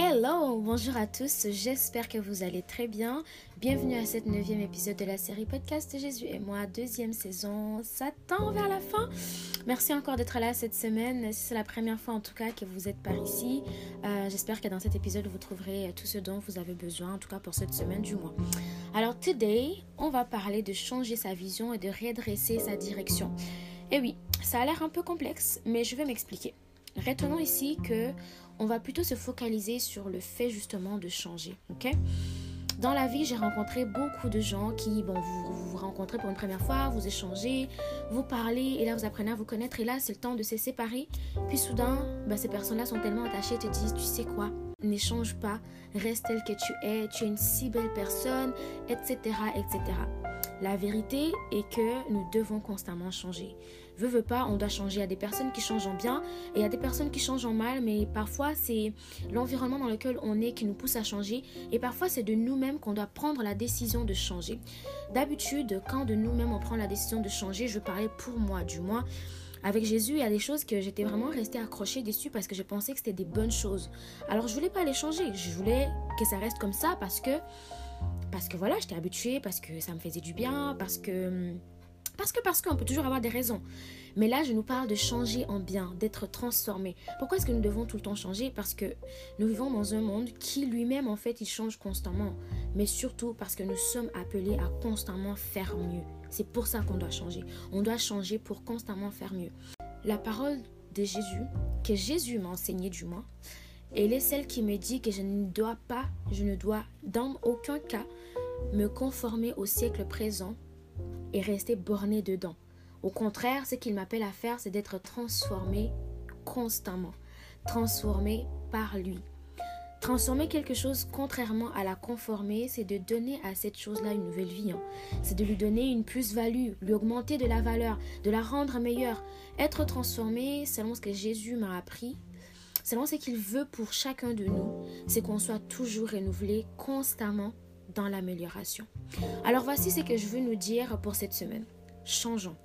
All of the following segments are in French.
Hello, bonjour à tous, j'espère que vous allez très bien. Bienvenue à cette neuvième épisode de la série Podcast Jésus et moi, deuxième saison, ça tend vers la fin. Merci encore d'être là cette semaine, c'est la première fois en tout cas que vous êtes par ici. Euh, j'espère que dans cet épisode vous trouverez tout ce dont vous avez besoin, en tout cas pour cette semaine du mois. Alors today, on va parler de changer sa vision et de redresser sa direction. Et oui, ça a l'air un peu complexe, mais je vais m'expliquer. Retenons ici que on va plutôt se focaliser sur le fait justement de changer, ok? Dans la vie, j'ai rencontré beaucoup de gens qui, bon, vous, vous rencontrez pour une première fois, vous échangez, vous parlez, et là vous apprenez à vous connaître, et là c'est le temps de se séparer. Puis soudain, bah, ces personnes-là sont tellement attachées et te disent, tu sais quoi, n'échange pas, reste tel que tu es, tu es une si belle personne, etc., etc. La vérité est que nous devons constamment changer. Veux, veux pas, on doit changer. Il y a des personnes qui changent en bien et il y a des personnes qui changent en mal, mais parfois c'est l'environnement dans lequel on est qui nous pousse à changer et parfois c'est de nous-mêmes qu'on doit prendre la décision de changer. D'habitude, quand de nous-mêmes on prend la décision de changer, je parlais pour moi du moins. Avec Jésus, il y a des choses que j'étais vraiment restée accrochée dessus parce que je pensais que c'était des bonnes choses. Alors je voulais pas les changer, je voulais que ça reste comme ça parce que parce que voilà, j'étais habituée, parce que ça me faisait du bien, parce que... Parce que, parce qu'on peut toujours avoir des raisons. Mais là, je nous parle de changer en bien, d'être transformé. Pourquoi est-ce que nous devons tout le temps changer? Parce que nous vivons dans un monde qui lui-même, en fait, il change constamment. Mais surtout parce que nous sommes appelés à constamment faire mieux. C'est pour ça qu'on doit changer. On doit changer pour constamment faire mieux. La parole de Jésus, que Jésus m'a enseigné du moins, elle est celle qui me dit que je ne dois pas, je ne dois dans aucun cas me conformer au siècle présent et rester borné dedans. Au contraire, ce qu'il m'appelle à faire, c'est d'être transformé constamment, transformé par lui. Transformer quelque chose contrairement à la conformer, c'est de donner à cette chose-là une nouvelle vie. Hein. C'est de lui donner une plus-value, lui augmenter de la valeur, de la rendre meilleure. Être transformé, selon ce que Jésus m'a appris, selon ce qu'il veut pour chacun de nous, c'est qu'on soit toujours renouvelé constamment dans l'amélioration. Alors voici ce que je veux nous dire pour cette semaine. Changeons.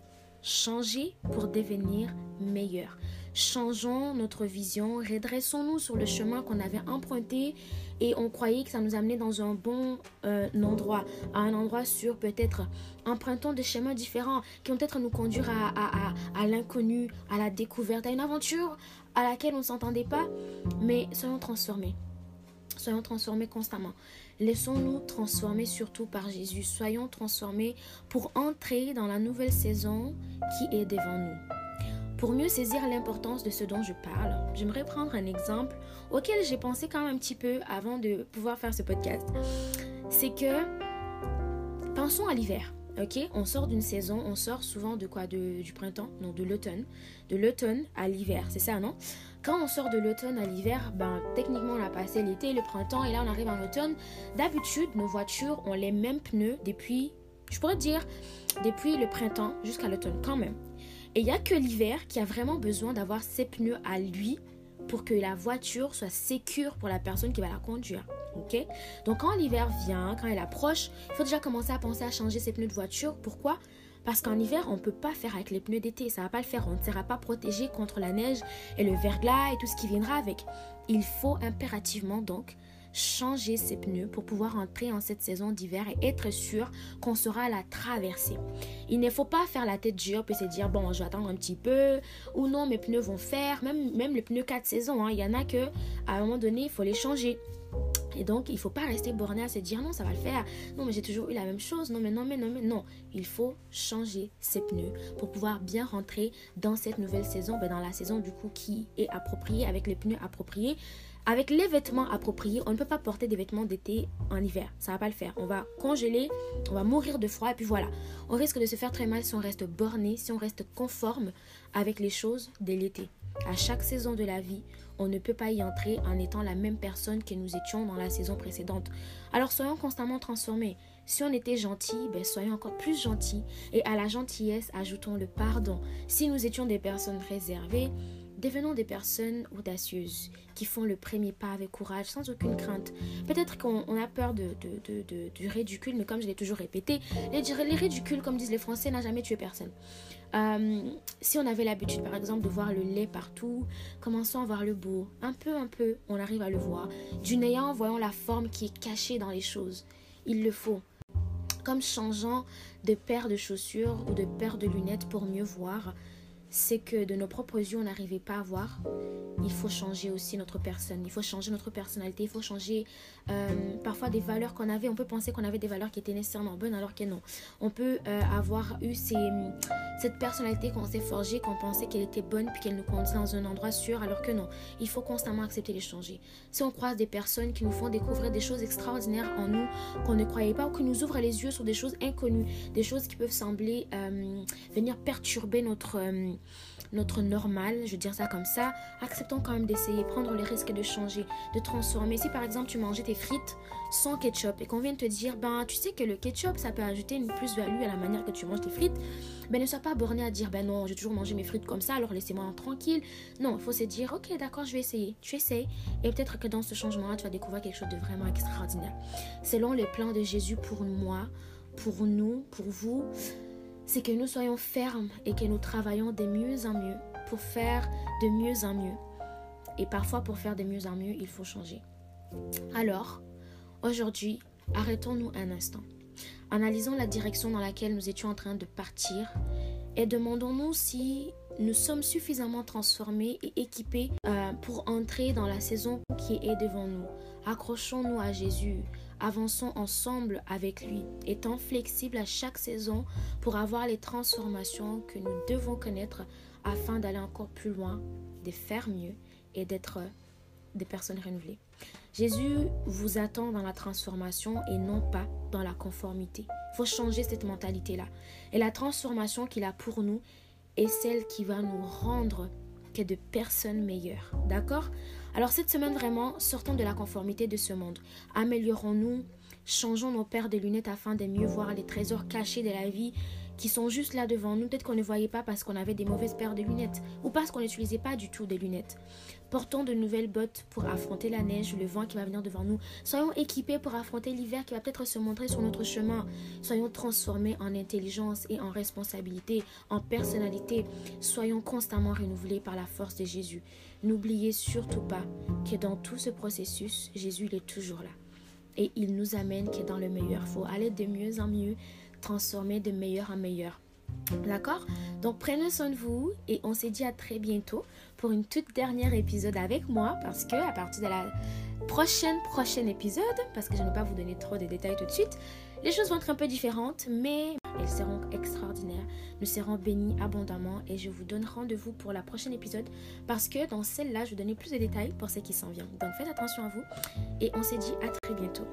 Changer pour devenir meilleur. Changeons notre vision, redressons-nous sur le chemin qu'on avait emprunté et on croyait que ça nous amenait dans un bon euh, endroit, à un endroit sûr peut-être. Empruntons des chemins différents qui vont peut-être nous conduire à, à, à l'inconnu, à la découverte, à une aventure à laquelle on ne s'entendait pas, mais soyons transformés. Soyons transformés constamment. Laissons-nous transformer surtout par Jésus. Soyons transformés pour entrer dans la nouvelle saison qui est devant nous. Pour mieux saisir l'importance de ce dont je parle, j'aimerais prendre un exemple auquel j'ai pensé quand même un petit peu avant de pouvoir faire ce podcast. C'est que pensons à l'hiver. Ok, on sort d'une saison, on sort souvent de quoi? Du printemps, non, de l'automne. De l'automne à l'hiver, c'est ça, non? Quand on sort de l'automne à l'hiver, ben techniquement on a passé l'été, le printemps, et là on arrive en automne. D'habitude, nos voitures ont les mêmes pneus depuis, je pourrais dire, depuis le printemps jusqu'à l'automne, quand même. Et il n'y a que l'hiver qui a vraiment besoin d'avoir ses pneus à lui pour que la voiture soit sécure pour la personne qui va la conduire. Ok? Donc quand l'hiver vient, quand elle approche, il faut déjà commencer à penser à changer ses pneus de voiture. Pourquoi? Parce qu'en hiver, on ne peut pas faire avec les pneus d'été. Ça va pas le faire. On ne sera pas protégé contre la neige et le verglas et tout ce qui viendra avec. Il faut impérativement donc changer ses pneus pour pouvoir entrer en cette saison d'hiver et être sûr qu'on sera la traverser. Il ne faut pas faire la tête dure et se dire bon je vais attendre un petit peu ou non mes pneus vont faire même même les pneus 4 saisons hein. il y en a que à un moment donné il faut les changer. Et donc, il ne faut pas rester borné à se dire non, ça va le faire. Non, mais j'ai toujours eu la même chose. Non, mais non, mais non, mais non. Il faut changer ses pneus pour pouvoir bien rentrer dans cette nouvelle saison, ben dans la saison du coup qui est appropriée, avec les pneus appropriés. Avec les vêtements appropriés, on ne peut pas porter des vêtements d'été en hiver. Ça va pas le faire. On va congeler, on va mourir de froid et puis voilà. On risque de se faire très mal si on reste borné, si on reste conforme avec les choses de l'été. À chaque saison de la vie, on ne peut pas y entrer en étant la même personne que nous étions dans la saison précédente. Alors soyons constamment transformés. Si on était gentil, ben soyons encore plus gentils. Et à la gentillesse, ajoutons le pardon. Si nous étions des personnes réservées, devenons des personnes audacieuses qui font le premier pas avec courage, sans aucune crainte. Peut-être qu'on a peur de, du ridicule, mais comme je l'ai toujours répété, les, les ridicules, comme disent les Français, n'a jamais tué personne. Euh, si on avait l'habitude, par exemple, de voir le lait partout, commençons à voir le beau. Un peu, un peu, on arrive à le voir. Du néant, voyons la forme qui est cachée dans les choses. Il le faut. Comme changeant de paire de chaussures ou de paire de lunettes pour mieux voir, c'est que de nos propres yeux, on n'arrivait pas à voir. Il faut changer aussi notre personne, il faut changer notre personnalité, il faut changer euh, parfois des valeurs qu'on avait. On peut penser qu'on avait des valeurs qui étaient nécessairement bonnes alors que non. On peut euh, avoir eu ces, cette personnalité qu'on s'est forgée, qu'on pensait qu'elle était bonne puis qu'elle nous conduit dans un endroit sûr alors que non. Il faut constamment accepter les changer. Si on croise des personnes qui nous font découvrir des choses extraordinaires en nous qu'on ne croyait pas ou qui nous ouvrent les yeux sur des choses inconnues, des choses qui peuvent sembler euh, venir perturber notre notre normal, je veux dire ça comme ça, acceptons quand même d'essayer, prendre le risque de changer, de transformer. Si par exemple tu mangeais tes frites sans ketchup et qu'on vient te dire, ben tu sais que le ketchup ça peut ajouter une plus-value à la manière que tu manges tes frites, ben ne sois pas borné à dire, ben non, j'ai toujours mangé mes frites comme ça, alors laissez-moi tranquille. Non, il faut se dire, ok d'accord, je vais essayer. Tu essayes et peut-être que dans ce changement-là, tu vas découvrir quelque chose de vraiment extraordinaire. Selon les plans de Jésus pour moi, pour nous, pour vous, c'est que nous soyons fermes et que nous travaillons de mieux en mieux pour faire de mieux en mieux. Et parfois, pour faire de mieux en mieux, il faut changer. Alors, aujourd'hui, arrêtons-nous un instant. Analysons la direction dans laquelle nous étions en train de partir et demandons-nous si nous sommes suffisamment transformés et équipés euh, pour entrer dans la saison qui est devant nous. Accrochons-nous à Jésus, Avançons ensemble avec lui, étant flexibles à chaque saison pour avoir les transformations que nous devons connaître afin d'aller encore plus loin, de faire mieux et d'être des personnes renouvelées. Jésus vous attend dans la transformation et non pas dans la conformité. Il faut changer cette mentalité-là. Et la transformation qu'il a pour nous est celle qui va nous rendre que de personnes meilleures. D'accord? Alors cette semaine vraiment, sortons de la conformité de ce monde. Améliorons-nous, changeons nos paires de lunettes afin de mieux voir les trésors cachés de la vie qui sont juste là devant nous. Peut-être qu'on ne voyait pas parce qu'on avait des mauvaises paires de lunettes ou parce qu'on n'utilisait pas du tout des lunettes. Portons de nouvelles bottes pour affronter la neige, le vent qui va venir devant nous. Soyons équipés pour affronter l'hiver qui va peut-être se montrer sur notre chemin. Soyons transformés en intelligence et en responsabilité, en personnalité. Soyons constamment renouvelés par la force de Jésus. N'oubliez surtout pas que dans tout ce processus, Jésus est toujours là. Et il nous amène que dans le meilleur. Il faut aller de mieux en mieux, transformer de meilleur en meilleur. D'accord? Donc prenez soin de vous et on se dit à très bientôt pour une toute dernière épisode avec moi parce que à partir de la prochaine prochaine épisode, parce que je ne vais pas vous donner trop de détails tout de suite, les choses vont être un peu différentes, mais elles seront extraordinaires. Nous serons bénis abondamment et je vous donne rendez-vous pour la prochaine épisode parce que dans celle-là, je vais donner plus de détails pour ce qui s'en vient. Donc faites attention à vous et on se dit à très bientôt.